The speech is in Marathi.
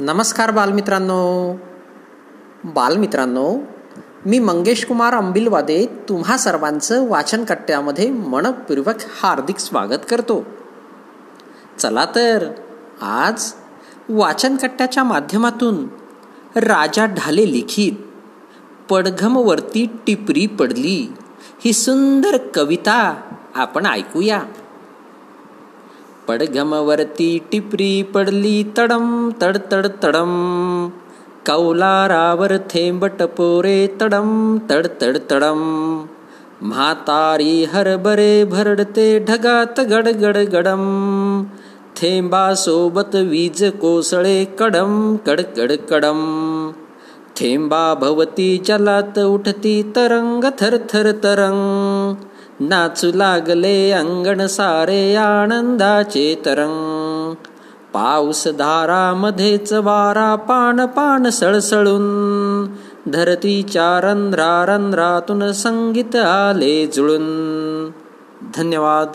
नमस्कार बालमित्रांनो. बालमित्रांनो मी मंगेश कुमार अंबिलवादे तुम्हा सर्वांचं वाचन कट्ट्यामध्ये मनपूर्वक हार्दिक स्वागत करतो. चला तर आज वाचन कट्ट्याच्या माध्यमातून राजा ढाले लिखित पडघमवरती टिपरी पडली ही सुंदर कविता आपण ऐकूया. पडघमवरती टिपरी पडली तडम तड तड तडम. कौलारावर थेंबट पोरे तडम तड तड तडम. म्हातारी हरभरे भरडते ढगात गडगड गडम. थेंबासोबत वीज कोसळे कडम कडकड कडम. थेंबा भवती जलात उठती तरंग थर थर तरंग. नाचू लागले अंगण सारे आनंदाचे तरंग. पाऊस धारामध्येच वारा पान पान सळसळून. धरतीच्या रंध्रा रंध्रातून संगीत आले जुळून. धन्यवाद.